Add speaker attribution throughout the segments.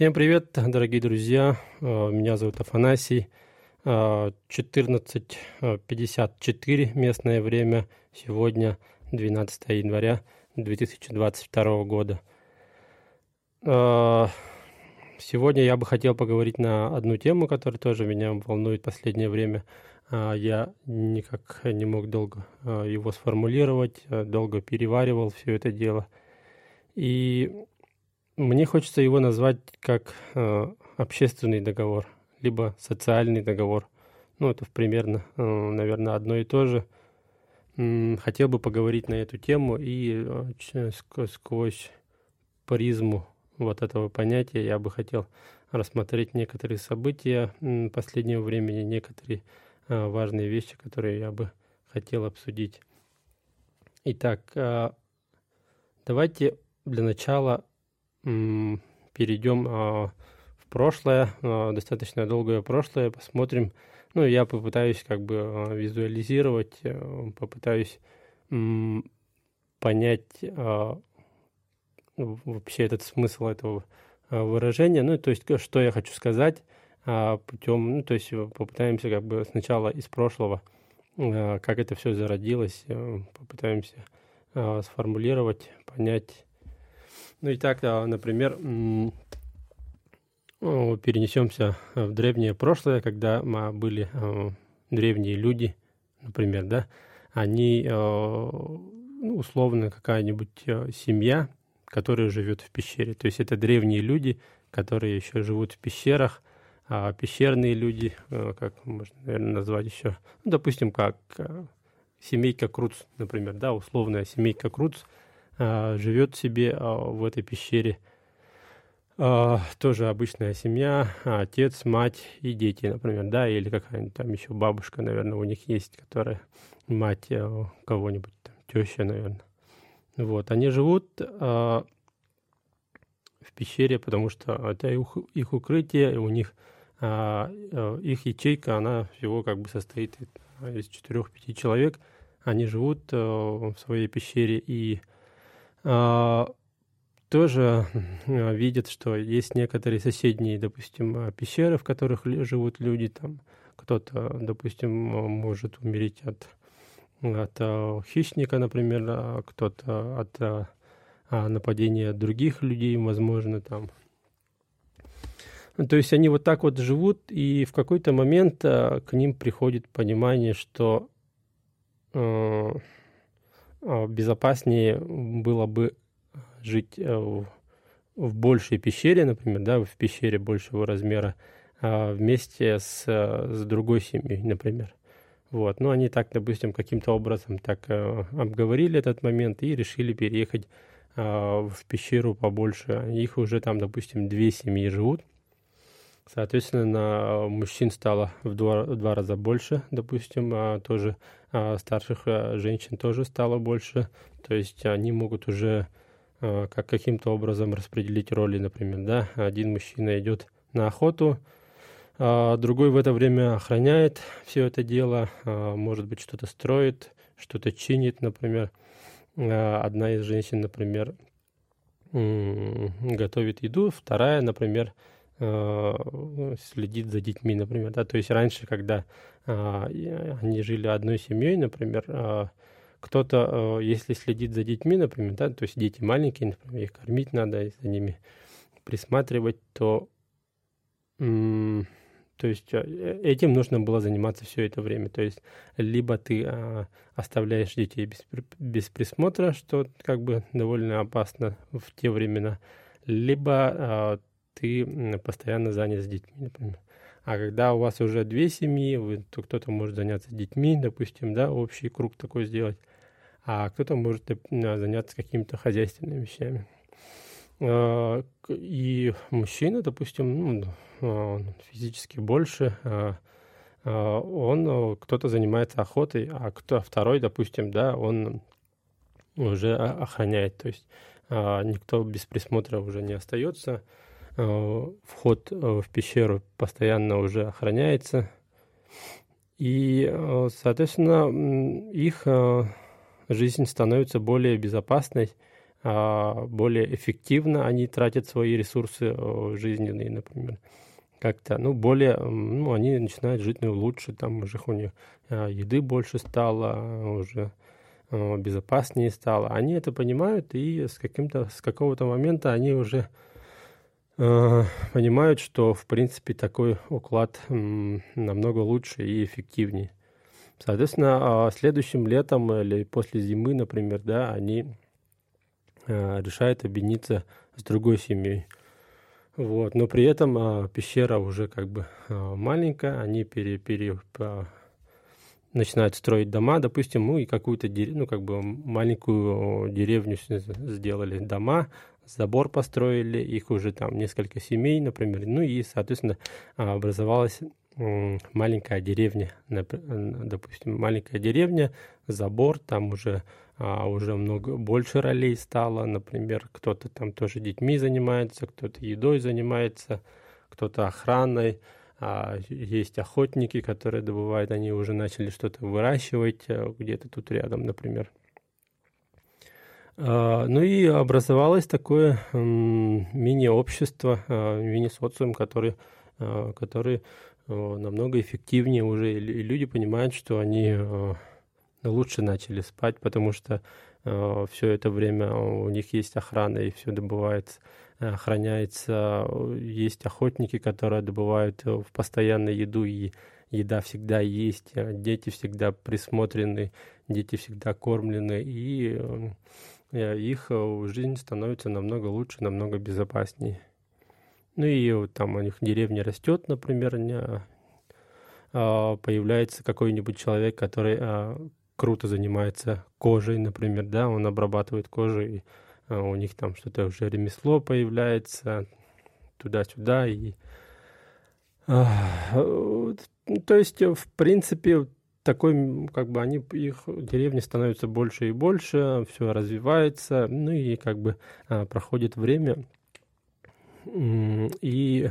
Speaker 1: Всем привет, дорогие друзья. Меня зовут Афанасий. 14.54 местное время. Сегодня 12 января 2022 года. Сегодня я бы хотел поговорить на одну тему, которая тоже меня волнует в последнее время. Я никак не мог долго его сформулировать, долго переваривал все это дело. И мне хочется его назвать как э, общественный договор, либо социальный договор. Ну, это примерно, э, наверное, одно и то же. Хотел бы поговорить на эту тему и э, сквозь призму вот этого понятия я бы хотел рассмотреть некоторые события последнего времени, некоторые э, важные вещи, которые я бы хотел обсудить. Итак, э, давайте для начала перейдем а, в прошлое, а, достаточно долгое прошлое, посмотрим. Ну, я попытаюсь как бы а, визуализировать, э, попытаюсь понять вообще этот смысл этого выражения. Ну, то есть, что я хочу сказать путем, ну, то есть попытаемся как бы сначала из прошлого, как это все зародилось, э, попытаемся сформулировать, понять, ну и так, например, перенесемся в древнее прошлое, когда мы были э, древние люди, например, да, они ну, условно какая-нибудь семья, которая живет в пещере. То есть это древние люди, которые еще живут в пещерах, а пещерные люди, как можно, наверное, назвать еще, ну, допустим, как семейка Круц, например, да, условная семейка Круц – а, живет себе а, в этой пещере. А, тоже обычная семья, отец, мать и дети, например, да, или какая-нибудь там еще бабушка, наверное, у них есть, которая мать кого-нибудь, там, теща, наверное. Вот, они живут в пещере, потому что это их, укрытие, у них их ячейка, она всего как бы состоит из четырех-пяти человек. Они живут в своей пещере и а, тоже а, видят, что есть некоторые соседние, допустим, а, пещеры, в которых живут люди, там кто-то, допустим, может умереть от, от хищника, например, кто-то от нападения других людей, возможно, там. То есть они вот так вот живут, и в какой-то момент к ним приходит понимание, что а, безопаснее было бы жить э, в, большей пещере, например, да, в пещере большего размера, а, вместе с, с другой семьей, например. Вот. Ну, они так, допустим, каким-то образом так э, обговорили этот момент и решили переехать а, в пещеру побольше. Их уже там, допустим, две семьи живут. Соответственно, мужчин стало в два, в два раза больше, допустим, а тоже а старших а, женщин тоже стало больше. То есть они могут уже а, как каким-то образом распределить роли, например, да, один мужчина идет на охоту, а другой в это время охраняет все это дело, а, может быть, что-то строит, что-то чинит, например. А, одна из женщин, например, готовит еду, вторая, например, Э, следит за детьми, например. Да? То есть раньше, когда а, они жили одной семьей, например, а, кто-то, э, если следит за детьми, например, да, то есть дети маленькие, например, их кормить надо, за ними присматривать, то, то есть э, этим нужно было заниматься все это время. То есть либо ты а, оставляешь детей без, без присмотра, что как бы довольно опасно в те времена, либо ты постоянно занят с детьми, например. А когда у вас уже две семьи, вы, то кто-то может заняться детьми, допустим, да, общий круг такой сделать, а кто-то может заняться какими-то хозяйственными вещами. А, и мужчина, допустим, ну, а, физически больше, а, он, кто-то занимается охотой, а кто второй, допустим, да, он уже охраняет, то есть никто без присмотра уже не остается, Э, вход э, в пещеру постоянно уже охраняется. И, э, соответственно, их жизнь становится более безопасной, более эффективно они тратят свои ресурсы жизненные, например. Как-то, ну, более, ну, они начинают жить ну, лучше, там уже у них еды больше стало, уже безопаснее стало. Они это понимают, и с каким-то, с какого-то момента они уже Э, понимают, что, в принципе, такой уклад намного лучше и эффективнее. Соответственно, а, следующим летом или после зимы, например, да, они э, решают объединиться с другой семьей. Вот. Но при этом а, пещера уже как бы а, маленькая, они пере, пере, начинают строить дома, допустим, ну и какую-то ну, как бы маленькую деревню сделали дома, забор построили, их уже там несколько семей, например, ну и, соответственно, а, образовалась маленькая деревня, допустим, маленькая деревня, забор, там уже а, уже много больше ролей стало, например, кто-то там тоже детьми занимается, кто-то едой занимается, кто-то охраной, а, есть охотники, которые добывают, они уже начали что-то выращивать э, где-то тут рядом, например. А, ну и образовалось такое мини-общество, а, мини-социум, который, а, который намного эффективнее уже, и люди понимают, что они лучше начали спать, потому что все это время у них есть охрана, и все добывается, охраняется, есть охотники, которые добывают в постоянно еду, и еда всегда есть, дети всегда присмотрены, дети всегда кормлены, и Э, их э, жизнь становится намного лучше, намного безопаснее. Ну и вот там у них деревня растет, например, а, появляется какой-нибудь человек, который а, круто занимается кожей, например, да, он обрабатывает кожу, и а, у них там что-то уже ремесло появляется туда-сюда, и то есть, в принципе, такой, как бы они, их деревни становятся больше и больше, все развивается, ну и как бы а, проходит время, и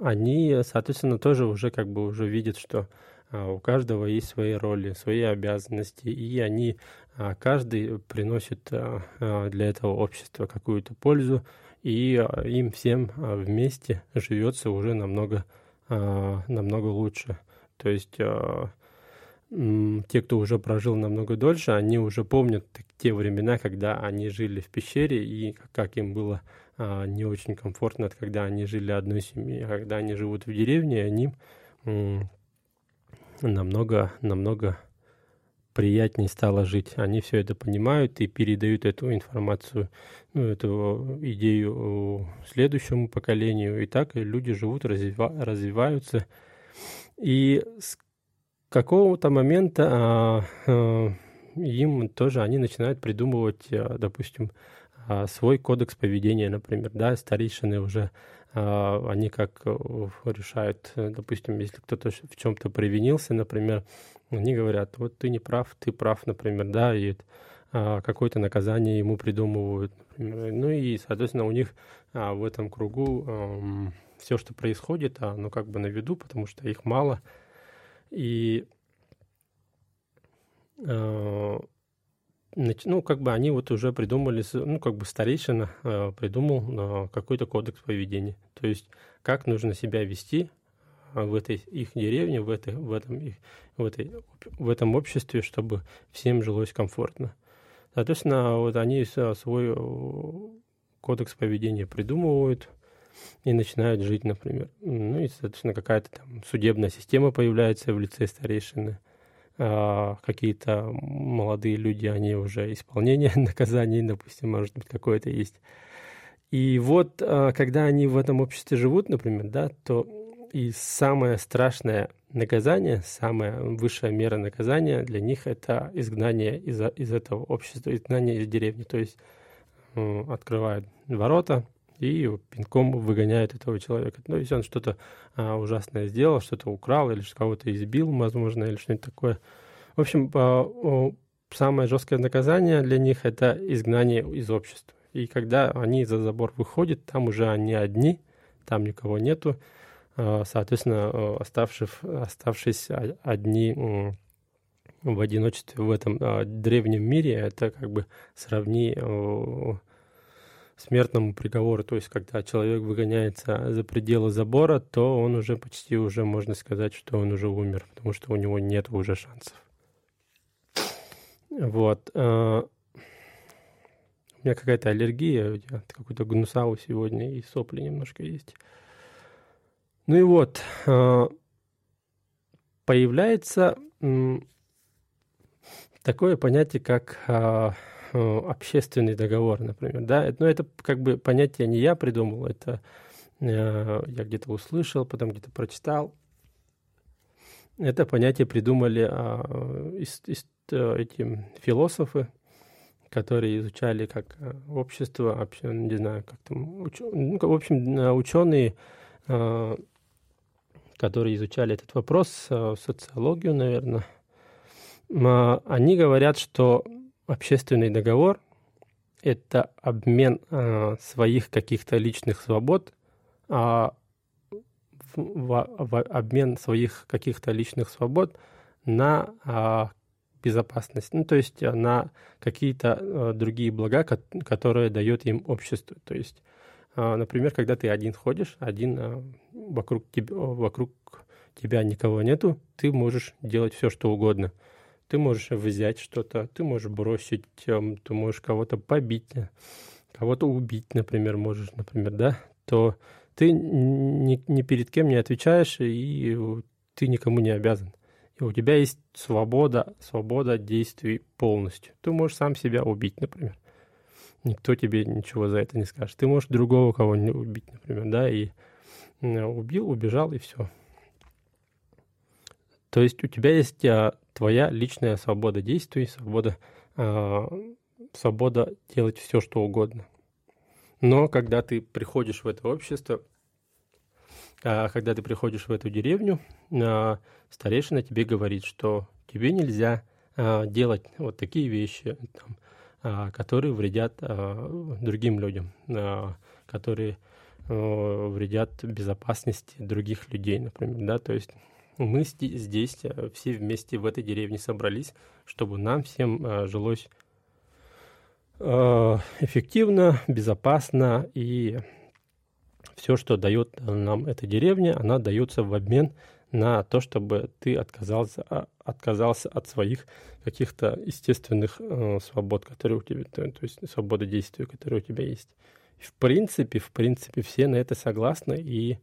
Speaker 1: они, соответственно, тоже уже как бы уже видят, что а, у каждого есть свои роли, свои обязанности, и они, а, каждый приносит а, для этого общества какую-то пользу, и а, им всем а, вместе живется уже намного, а, намного лучше. То есть а, те, кто уже прожил намного дольше, они уже помнят те времена, когда они жили в пещере и как им было а, не очень комфортно, когда они жили одной семьей, а когда они живут в деревне, они намного, намного приятнее стало жить. Они все это понимают и передают эту информацию, ну, эту идею следующему поколению. И так люди живут, развива развиваются. И какого-то момента а, а, им тоже они начинают придумывать, а, допустим, а, свой кодекс поведения, например, да, старейшины уже а, они как э, решают, допустим, если кто-то в чем-то провинился, например, они говорят, вот ты не прав, ты прав, например, да, и какое-то наказание ему придумывают, например. ну и, соответственно, у них в этом кругу все, что происходит, оно как бы на виду, потому что их мало, и э, ну, как бы они вот уже придумали, ну, как бы старейшина э, придумал э, какой-то кодекс поведения. То есть, как нужно себя вести в этой их деревне, в, этой, в, этом, их, в, этой, в этом обществе, чтобы всем жилось комфортно. Соответственно, вот они свой кодекс поведения придумывают – и начинают жить, например. Ну и, соответственно, какая-то там судебная система появляется в лице старейшины. А, какие-то молодые люди, они уже исполнение наказаний, допустим, может быть, какое-то есть. И вот, а, когда они в этом обществе живут, например, да, то и самое страшное наказание, самая высшая мера наказания для них это изгнание из, из этого общества, изгнание из деревни. То есть открывают ворота, и пинком выгоняет этого человека. Ну, если он что-то а, ужасное сделал, что-то украл или кого-то избил, возможно, или что-нибудь такое. В общем, а, самое жесткое наказание для них это изгнание из общества. И когда они за забор выходят, там уже они одни, там никого нету. А, соответственно, оставшись, оставшись одни в одиночестве в этом а, древнем мире, это как бы сравни смертному приговору. То есть, когда человек выгоняется за пределы забора, то он уже почти уже, можно сказать, что он уже умер, потому что у него нет уже шансов. Вот. А, у меня какая-то аллергия, какой-то гнусау сегодня и сопли немножко есть. Ну и вот, а, появляется такое понятие, как а, общественный договор, например. Да? Но ну, это как бы понятие не я придумал, это я где-то услышал, потом где-то прочитал. Это понятие придумали эти философы, которые изучали как э, общество, вообще, не знаю, как там, уч... ну, в общем, э, ученые, э, которые изучали этот вопрос, социологию, наверное, они говорят, что общественный договор – это обмен своих каких-то личных свобод, а в, в, обмен своих каких-то личных свобод на а, безопасность, ну, то есть э, на какие-то э, другие блага, которые дает им общество. То есть, э, например, когда ты один ходишь, один вокруг тебя, вокруг тебя никого нету, ты можешь делать все, что угодно. Ты можешь взять что-то, ты можешь бросить, ты можешь кого-то побить, кого-то убить, например, можешь, например, да, то ты ни, ни перед кем не отвечаешь, и ты никому не обязан. И у тебя есть свобода, свобода действий полностью. Ты можешь сам себя убить, например. Никто тебе ничего за это не скажет. Ты можешь другого кого-нибудь убить, например, да, и убил, убежал, и все. То есть у тебя есть а, твоя личная свобода действий, свобода, а, свобода делать все, что угодно. Но когда ты приходишь в это общество, а когда ты приходишь в эту деревню, а, старейшина тебе говорит, что тебе нельзя а, делать вот такие вещи, там, которые вредят другим людям, которые вредят безопасности других людей, например, да, то есть мы здесь все вместе в этой деревне собрались, чтобы нам всем жилось эффективно, безопасно и все, что дает нам эта деревня, она дается в обмен на то, чтобы ты отказался, а, отказался от своих каких-то естественных э, свобод, которые у тебя, то, есть свободы действия, которые у тебя есть. В принципе, в принципе, все на это согласны, и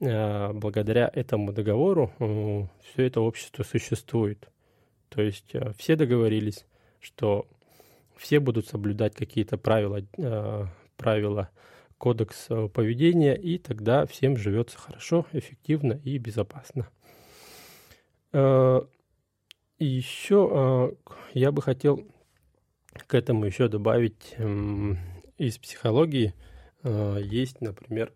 Speaker 1: э, благодаря этому договору э, все это общество существует. То есть э, все договорились, что все будут соблюдать какие-то правила, э, правила кодекс поведения, и тогда всем живется хорошо, эффективно и безопасно. Э, еще э, я бы хотел к этому еще добавить из психологии есть, например,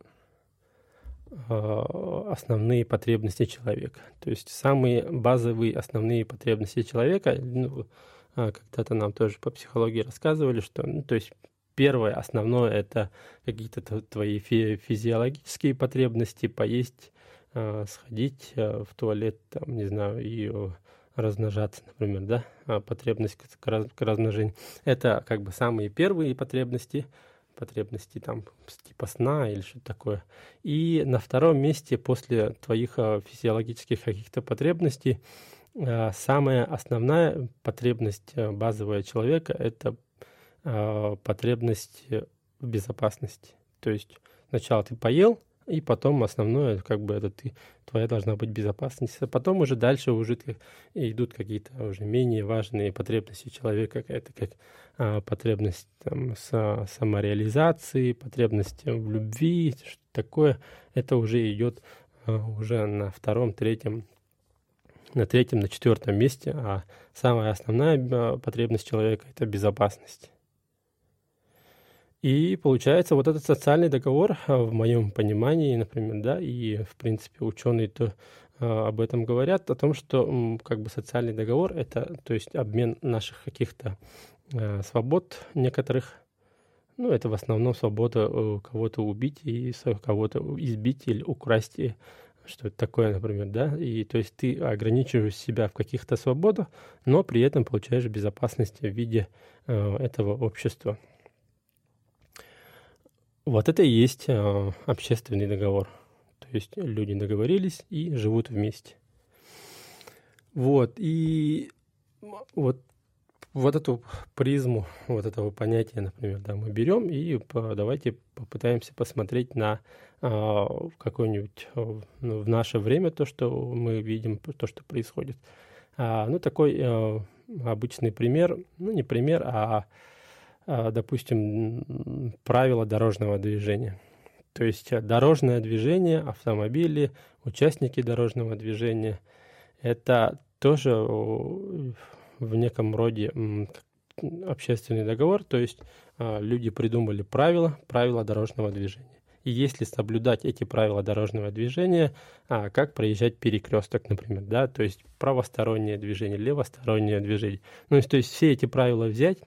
Speaker 1: основные потребности человека. То есть самые базовые основные потребности человека, ну, когда-то нам тоже по психологии рассказывали, что, ну, то есть первое, основное, это какие-то твои физиологические потребности, поесть, сходить в туалет, там, не знаю, и размножаться, например, да, а, потребность к размножению. Это как бы самые первые потребности, потребности там типа сна или что-то такое. И на втором месте после твоих физиологических каких-то потребностей самая основная потребность базовая человека – это потребность в безопасности. То есть сначала ты поел, и потом основное, как бы это ты, твоя должна быть безопасность. А потом уже дальше уже идут какие-то уже менее важные потребности человека, это как а, потребность там, со, самореализации, потребность в любви, что такое. Это уже идет а, уже на втором, третьем, на третьем, на четвертом месте, а самая основная а, потребность человека – это безопасность. И получается, вот этот социальный договор, а, в моем понимании, например, да, и, в принципе, ученые-то а, об этом говорят, о том, что как бы социальный договор — это, то есть, обмен наших каких-то а, свобод некоторых, ну, это в основном свобода кого-то убить и кого-то избить или украсть что это такое, например, да, и то есть ты ограничиваешь себя в каких-то свободах, но при этом получаешь безопасность в виде э, этого общества. Вот это и есть э, общественный договор. То есть люди договорились и живут вместе. Вот, и вот вот эту призму вот этого понятия, например, да, мы берем и по, давайте попытаемся посмотреть на какое-нибудь э, ну, в наше время то, что мы видим, то, что происходит. А, ну, такой э, обычный пример, ну, не пример, а, а, допустим, правила дорожного движения. То есть дорожное движение, автомобили, участники дорожного движения – это тоже в неком роде общественный договор, то есть а, люди придумали правила, правила дорожного движения. И если соблюдать эти правила дорожного движения, а, как проезжать перекресток, например, да, то есть правостороннее движение, левостороннее движение. Ну, то есть все эти правила взять,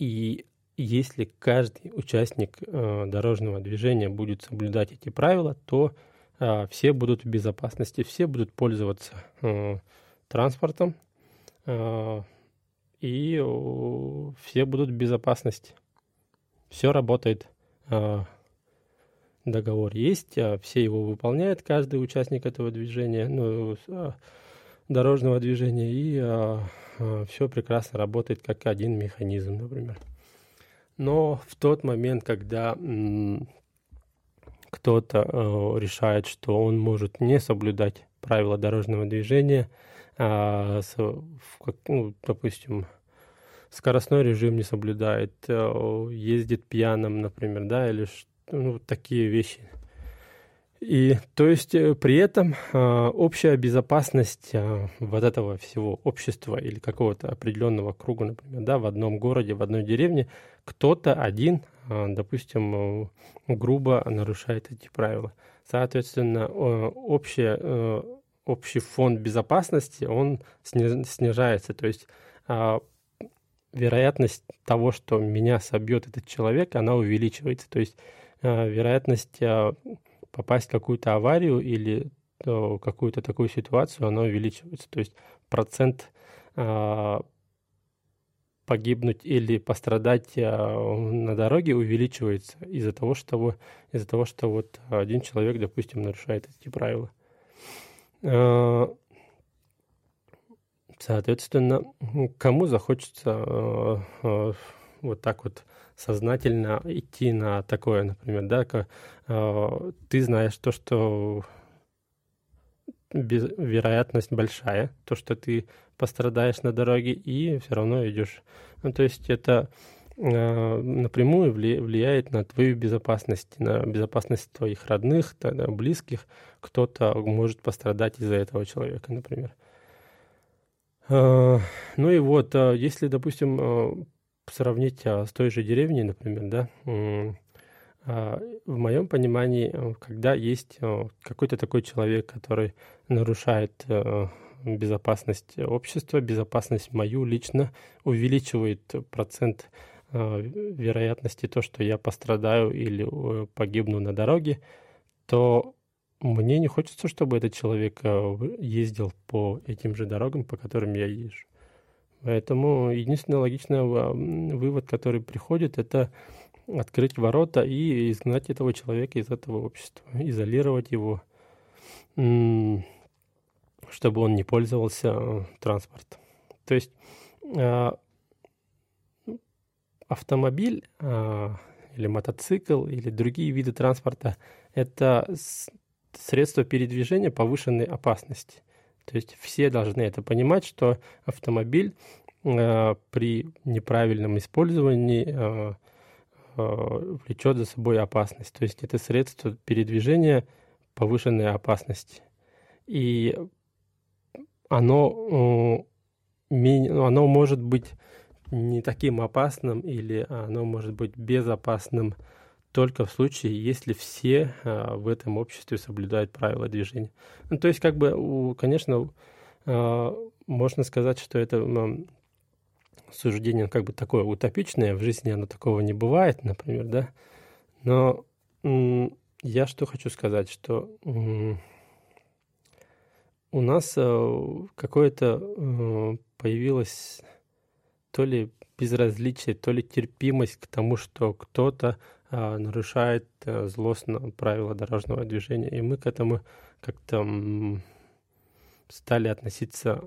Speaker 1: и если каждый участник э, дорожного движения будет соблюдать эти правила, то э, все будут в безопасности, все будут пользоваться э, транспортом, и все будут в безопасности. Все работает. Договор есть, все его выполняют, каждый участник этого движения, ну, дорожного движения, и все прекрасно работает как один механизм, например. Но в тот момент, когда кто-то решает, что он может не соблюдать правила дорожного движения, а, с, в, ну, допустим, скоростной режим не соблюдает, э, ездит пьяным, например, да, или ну, такие вещи. И то есть э, при этом э, общая безопасность вот этого всего общества или какого-то определенного круга, например, да, в одном городе, в одной деревне, кто-то один, допустим, грубо нарушает эти правила. Соответственно, общая общий фонд безопасности, он снижается. То есть а, вероятность того, что меня собьет этот человек, она увеличивается. То есть вероятность попасть в какую-то аварию или какую-то такую ситуацию, она увеличивается. То есть процент погибнуть или пострадать на дороге увеличивается из-за того, что из-за того, что вот один человек, допустим, нарушает эти правила. Э, соответственно, кому захочется э, э, вот так вот сознательно идти на такое, например, да, ты знаешь то, что вероятность большая, то, что ты пострадаешь на дороге и все равно идешь. Ну, то есть это Э, напрямую влияет на твою безопасность, на безопасность твоих родных, близких. Кто-то может пострадать из-за этого человека, например. Э, ну и вот, э, если, допустим, сравнить с той же деревней, например, да, в моем понимании, когда есть какой-то такой человек, который нарушает безопасность общества, безопасность мою лично, увеличивает процент Э, вероятности то, что я пострадаю или э, погибну на дороге, то мне не хочется, чтобы этот человек э, ездил по этим же дорогам, по которым я езжу. Поэтому единственный логичный вывод, который приходит, это открыть ворота и изгнать этого человека из этого общества, изолировать его, чтобы он не пользовался транспортом. То есть автомобиль а, или мотоцикл или другие виды транспорта – это средство передвижения повышенной опасности. То есть все должны это понимать, что автомобиль а, при неправильном использовании а, влечет за собой опасность. То есть это средство передвижения повышенной опасности. И оно, оно может быть не таким опасным или оно может быть безопасным только в случае, если все а, в этом обществе соблюдают правила движения. Ну, то есть, как бы, конечно, а, можно сказать, что это суждение как бы такое утопичное, в жизни оно такого не бывает, например, да, но я что хочу сказать, что у нас э, какое-то появилось то ли безразличие, то ли терпимость к тому, что кто-то а, нарушает а, злостно правила дорожного движения. И мы к этому как-то стали относиться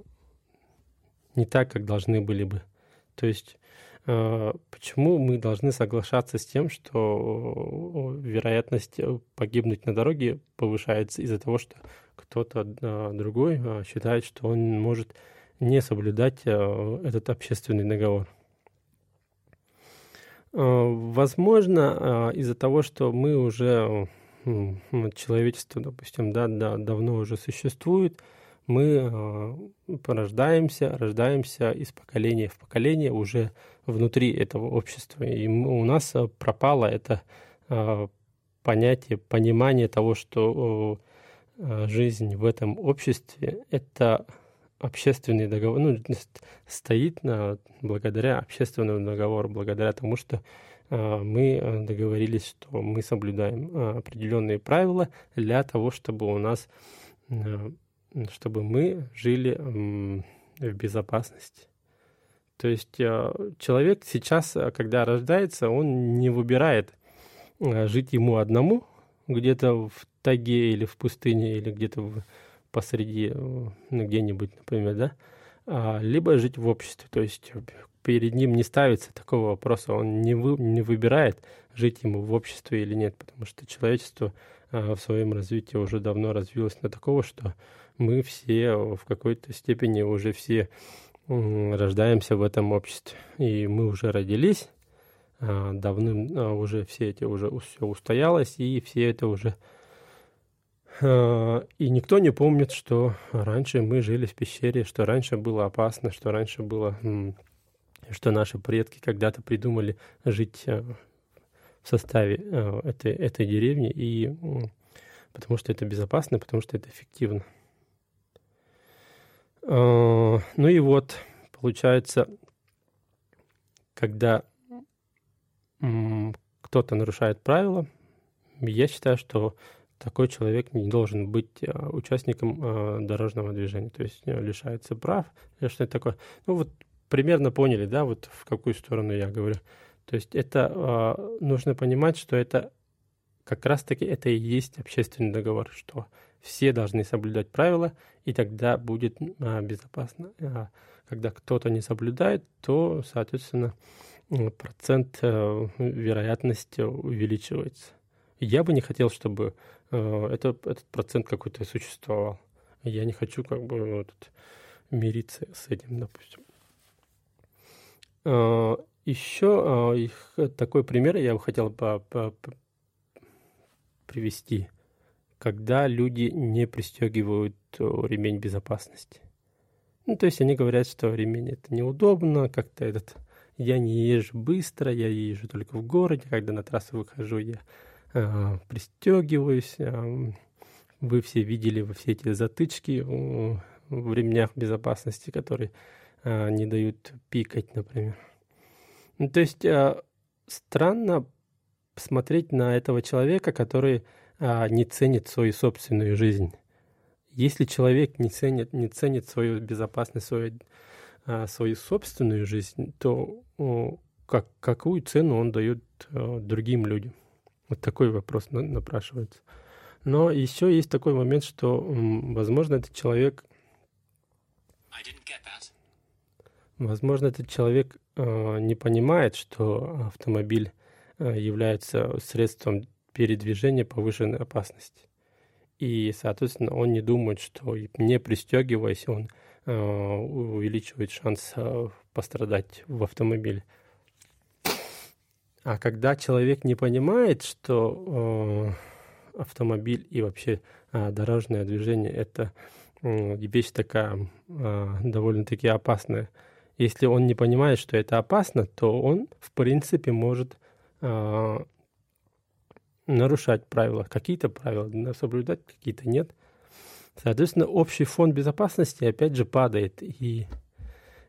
Speaker 1: не так, как должны были бы. То есть а, почему мы должны соглашаться с тем, что вероятность погибнуть на дороге повышается из-за того, что кто-то другой считает, что он может не соблюдать этот общественный договор? Э, возможно, э, из-за того, что мы уже, человечество, допустим, да, да, давно уже существует, мы э, порождаемся, рождаемся из поколения в поколение уже внутри этого общества. И у нас пропало это понятие, понимание того, что жизнь в этом обществе — это общественный договор, ну, стоит на, благодаря общественному договору, благодаря тому, что э, мы э, договорились, что мы соблюдаем э, определенные правила для того, чтобы у нас, чтобы мы жили в безопасности. То есть человек сейчас, когда рождается, он не выбирает жить ему одному где-то в тайге или в пустыне или где-то в посреди, э, ну, где-нибудь, например, да, а, либо жить в обществе. То есть перед ним не ставится такого вопроса, он не, вы, не выбирает, жить ему в обществе или нет, потому что человечество а, в своем развитии уже давно развилось на такого, что мы все в какой-то степени уже все рождаемся в этом обществе. И мы уже родились, а, давным уже все эти уже все устоялось, и все это уже Э, и никто не помнит, что раньше мы жили в пещере, что раньше было опасно, что раньше было, что наши предки когда-то придумали жить э, в составе э, этой, этой деревни, и потому что это безопасно, потому что это эффективно. Ну и вот, получается, когда кто-то нарушает правила, я считаю, что такой человек не должен быть а, участником а, дорожного движения, то есть э, лишается прав или что-то такое. Ну вот примерно поняли, да, вот в какую сторону я говорю. То есть это нужно понимать, что это как раз-таки это и есть общественный договор, что все должны соблюдать правила, и тогда будет безопасно. А когда кто-то не соблюдает, то, соответственно, процент э, вероятности увеличивается. Я бы не хотел, чтобы э, это, этот процент какой-то существовал. Я не хочу как бы вот, мириться с этим, допустим. Э, еще э, такой пример я бы хотел привести, когда люди не пристегивают э, ремень безопасности. Ну, то есть они говорят, что ремень это неудобно, как-то этот я не езжу быстро, я езжу только в городе, когда на трассу выхожу, я э, пристегиваюсь. Э, вы все видели все эти затычки в ремнях безопасности, которые э, не дают пикать, например. Ну, то есть э, странно смотреть на этого человека, который э, не ценит свою собственную жизнь. Если человек не ценит, не ценит свою безопасность, свою, свою собственную жизнь, то как, какую цену он дает другим людям? Вот такой вопрос напрашивается. Но еще есть такой момент, что, возможно, этот человек... Возможно, этот человек э, не понимает, что автомобиль э, является средством передвижения повышенной опасности. И, соответственно, он не думает, что не пристегиваясь, он э, увеличивает шанс пострадать в автомобиле. А когда человек не понимает, что э, автомобиль и вообще э, дорожное движение это э, вещь такая э, довольно-таки опасная, если он не понимает, что это опасно, то он, в принципе, может э, нарушать правила. Какие-то правила соблюдать, какие-то нет. Соответственно, общий фон безопасности опять же падает. И,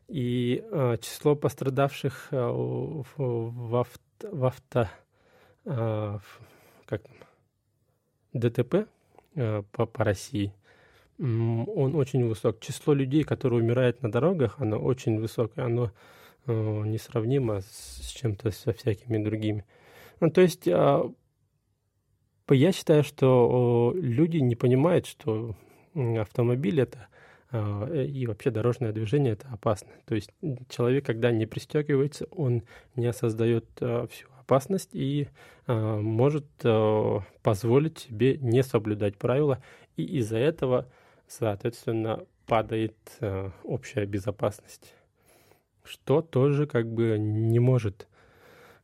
Speaker 1: и э, число пострадавших э, в, в, в авто, э, как ДТП по, по России, он очень высок. Число людей, которые умирают на дорогах, оно очень высокое. Оно несравнимо с чем-то, со всякими другими. Ну, то есть а, я считаю, что люди не понимают, что автомобиль это и вообще дорожное движение это опасно. То есть человек, когда не пристегивается, он не создает а, всю опасность и может позволить себе не соблюдать правила, и из-за этого, соответственно, падает общая безопасность, что тоже как бы не может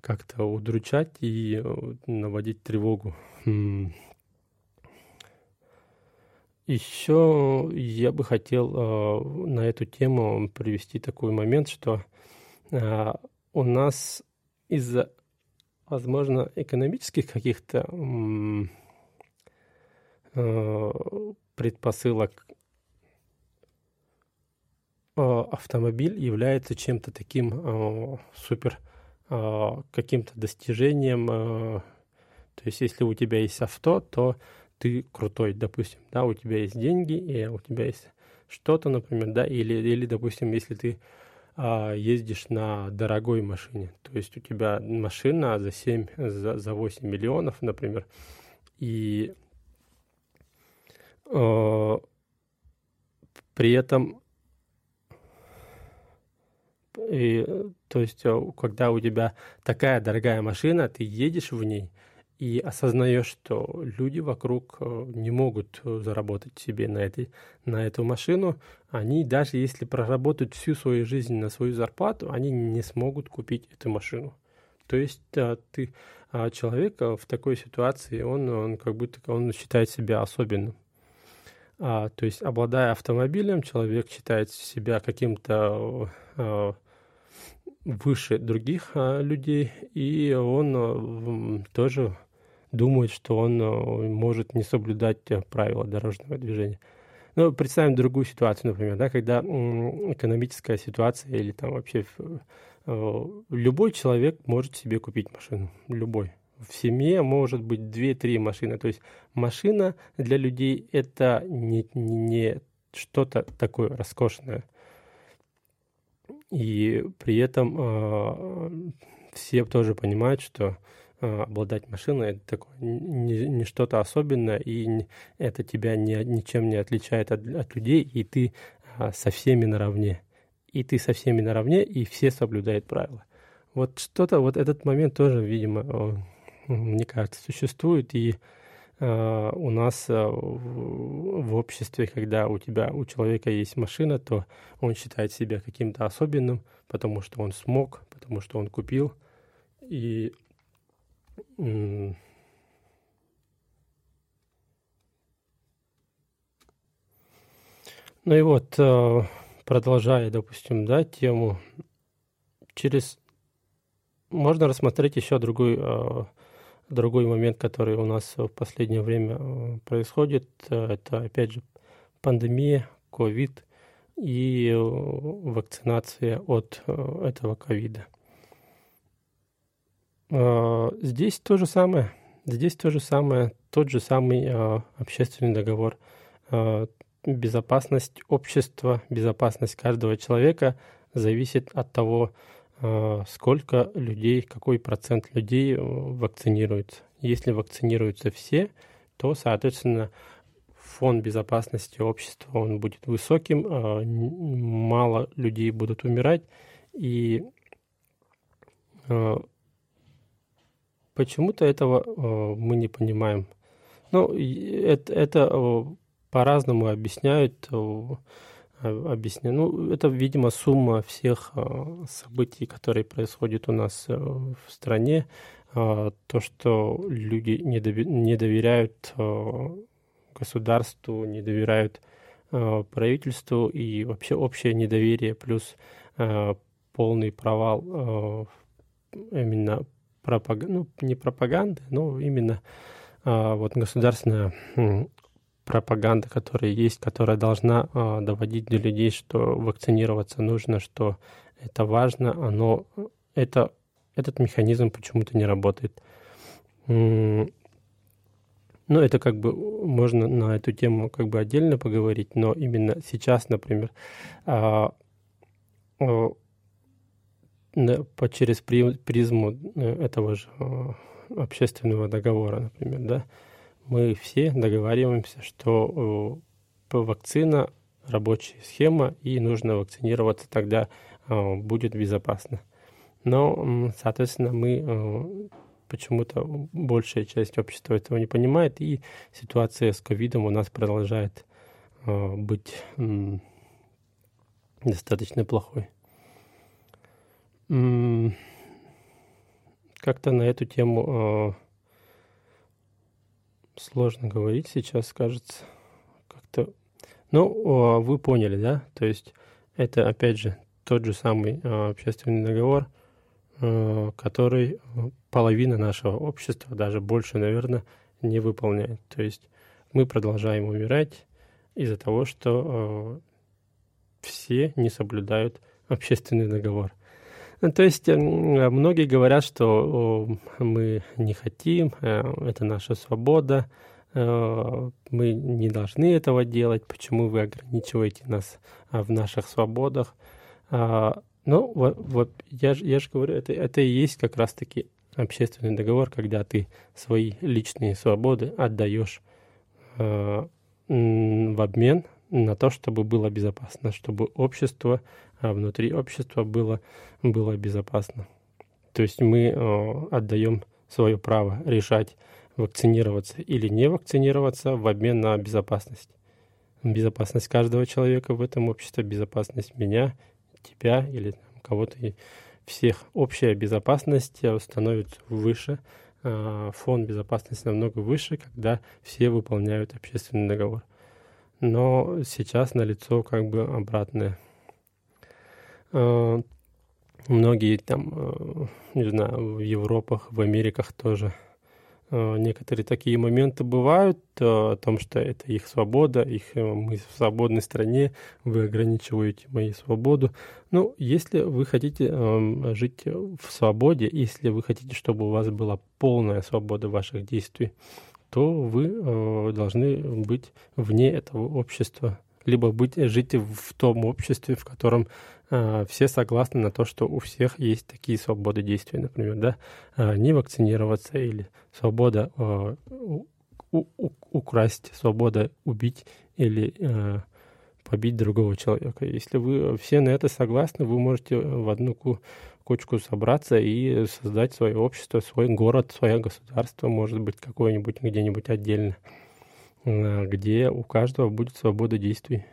Speaker 1: как-то удручать и э, наводить тревогу. Еще я бы хотел э, на эту тему привести такой момент, что э, у нас из-за, возможно, экономических каких-то предпосылок автомобиль является чем-то таким супер каким-то достижением. То есть, если у тебя есть авто, то ты крутой, допустим, да, у тебя есть деньги, и у тебя есть что-то, например, да, или, или допустим, если ты а, ездишь на дорогой машине, то есть у тебя машина за 7, за, за 8 миллионов, например, и а, при этом и, то есть, э, когда у тебя такая дорогая машина, ты едешь в ней и осознаешь, что люди вокруг э, не могут э, заработать себе на, этой, на эту машину, они даже если проработают всю свою жизнь на свою зарплату, они не смогут купить эту машину. То есть ты, а человек в такой ситуации, он, он как будто он считает себя особенным. А, то есть, обладая автомобилем, человек считает себя каким-то выше других людей, и он тоже думает, что он а, может не соблюдать правила дорожного движения. Ну, представим другую ситуацию, например, да, когда экономическая ситуация или там вообще любой человек может себе купить машину, любой в семье может быть 2-3 машины. То есть машина для людей это не, не что-то такое роскошное. И при этом э, все тоже понимают, что э, обладать машиной это такое не, не что-то особенное, и это тебя не, ничем не отличает от, от людей, и ты э, со всеми наравне. И ты со всеми наравне, и все соблюдают правила. Вот что-то, вот этот момент тоже, видимо, мне кажется, существует. И э, у нас в, обществе, когда у тебя, у человека есть машина, то он считает себя каким-то особенным, потому что он смог, потому что он купил. И ну и вот, э, продолжая, допустим, да, тему, через можно рассмотреть еще другой э, Другой момент, который у нас в последнее время э, происходит, это опять же пандемия, ковид и вакцинация от этого ковида. Здесь то же самое. Здесь то же самое, тот же самый общественный договор. Безопасность общества, безопасность каждого человека зависит от того, а, сколько людей, какой процент людей э, вакцинируется. Если вакцинируются все, то, соответственно, фон безопасности общества он будет высоким, а, мало людей будут умирать, и а, почему-то этого мы не понимаем. Ну, это, это по-разному объясняют объясню. Ну, это, видимо, сумма всех событий, которые происходят у нас э, в стране. А, то, что люди не, доверяют государству, не доверяют правительству и вообще общее недоверие плюс полный провал именно пропаганды, ну, не пропаганды, но именно вот государственная пропаганда, которая есть, которая должна э, доводить до людей, что вакцинироваться нужно, что это важно, оно, это, этот механизм почему-то не работает. Ну это как бы можно на эту тему как бы отдельно поговорить, но именно сейчас, например, по, через призму э, этого же а, общественного договора, например, да, мы все договариваемся, что вакцина рабочая схема и нужно вакцинироваться, тогда будет безопасно. Но, соответственно, мы почему-то большая часть общества этого не понимает, и ситуация с ковидом у нас продолжает э, быть э, достаточно плохой. Как-то на эту тему э, сложно говорить сейчас, кажется. Как-то, ну, вы поняли, да? То есть это опять же тот же самый общественный договор – Э, который половина нашего общества, даже больше, наверное, не выполняет. То есть мы продолжаем умирать из-за того, что э, все не соблюдают общественный договор. Ну, то есть многие говорят, что мы не хотим, э, это наша свобода, мы не должны этого делать, почему вы ограничиваете нас в наших свободах. А, ну, вот, вот я, же, я же говорю, это, это и есть как раз-таки общественный договор, когда ты свои личные свободы отдаешь э, в обмен на то, чтобы было безопасно, чтобы общество, а внутри общества было, было безопасно. То есть мы э, отдаем свое право решать, вакцинироваться или не вакцинироваться в обмен на безопасность. Безопасность каждого человека в этом обществе, безопасность меня тебя или кого-то всех. Общая безопасность становится выше, а, фон безопасности намного выше, когда все выполняют общественный договор. Но сейчас налицо как бы обратное. А, многие там, а, не знаю, в Европах, в Америках тоже – Э, некоторые такие моменты бывают, э, о том, что это их свобода, их э, мы в свободной стране, вы ограничиваете мою свободу. Ну, если вы хотите эм, жить в свободе, если вы хотите, чтобы у вас была полная свобода ваших действий, то вы должны быть вне этого общества либо быть, жить в том обществе, в котором э, все согласны на то, что у всех есть такие свободы действий, например, да, э, не вакцинироваться или свобода э, украсть, свобода убить или э, побить другого человека. Если вы все на это согласны, вы можете в одну кучку собраться и создать свое общество, свой город, свое государство, может быть, какое-нибудь где-нибудь отдельно. Э, где у каждого будет свобода действий.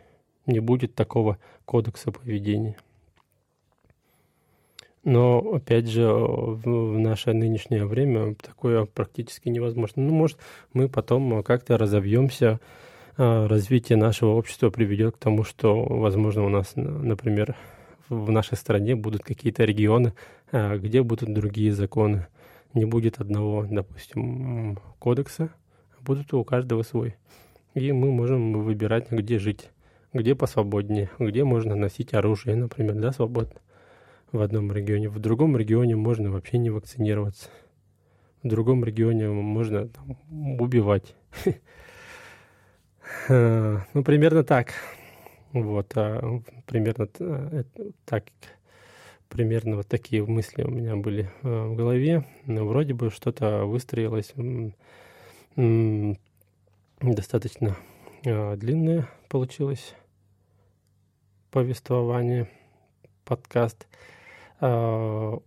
Speaker 1: Не будет такого кодекса поведения. Но, опять же, в наше нынешнее время такое практически невозможно. Ну, может, мы потом как-то разовьемся, а, развитие нашего общества приведет к тому, что, возможно, у нас, например, в нашей стране будут какие-то регионы, а, где будут другие законы. Не будет одного, допустим, кодекса, будут у каждого свой. И мы можем выбирать, где жить, где посвободнее, где можно носить оружие, например, да, свободно в одном регионе. В другом регионе можно вообще не вакцинироваться. В другом регионе можно там, убивать. А, ну, примерно так. Вот, а, примерно э, так. Примерно вот такие мысли у меня были э, в голове. Но вроде бы что-то выстроилось достаточно э, длинное получилось повествование, подкаст. Э,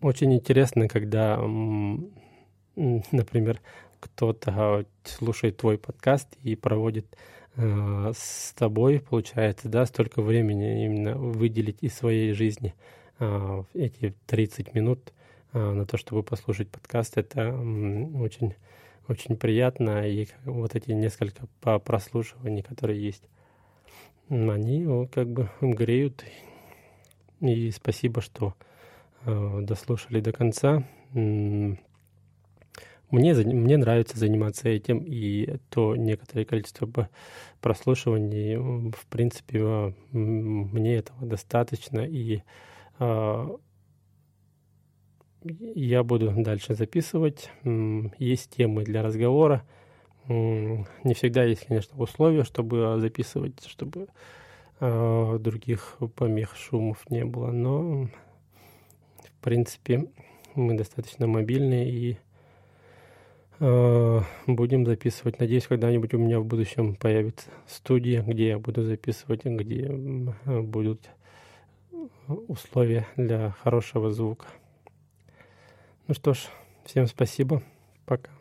Speaker 1: очень интересно, когда, например, кто-то слушает твой подкаст и проводит э, с тобой, получается, да, столько времени именно выделить из своей жизни э, эти 30 минут э, на то, чтобы послушать подкаст, это очень очень приятно, и вот эти несколько прослушиваний, которые есть, они как бы греют. И спасибо, что э, дослушали до конца. Мне, мне нравится заниматься этим, и то некоторое количество прослушиваний, в принципе, мне этого достаточно, и э, я буду дальше записывать. Есть темы для разговора. Не всегда есть, конечно, условия, чтобы записывать, чтобы других помех, шумов не было. Но, в принципе, мы достаточно мобильные и будем записывать. Надеюсь, когда-нибудь у меня в будущем появится студия, где я буду записывать, где будут условия для хорошего звука. Ну что ж, всем спасибо. Пока.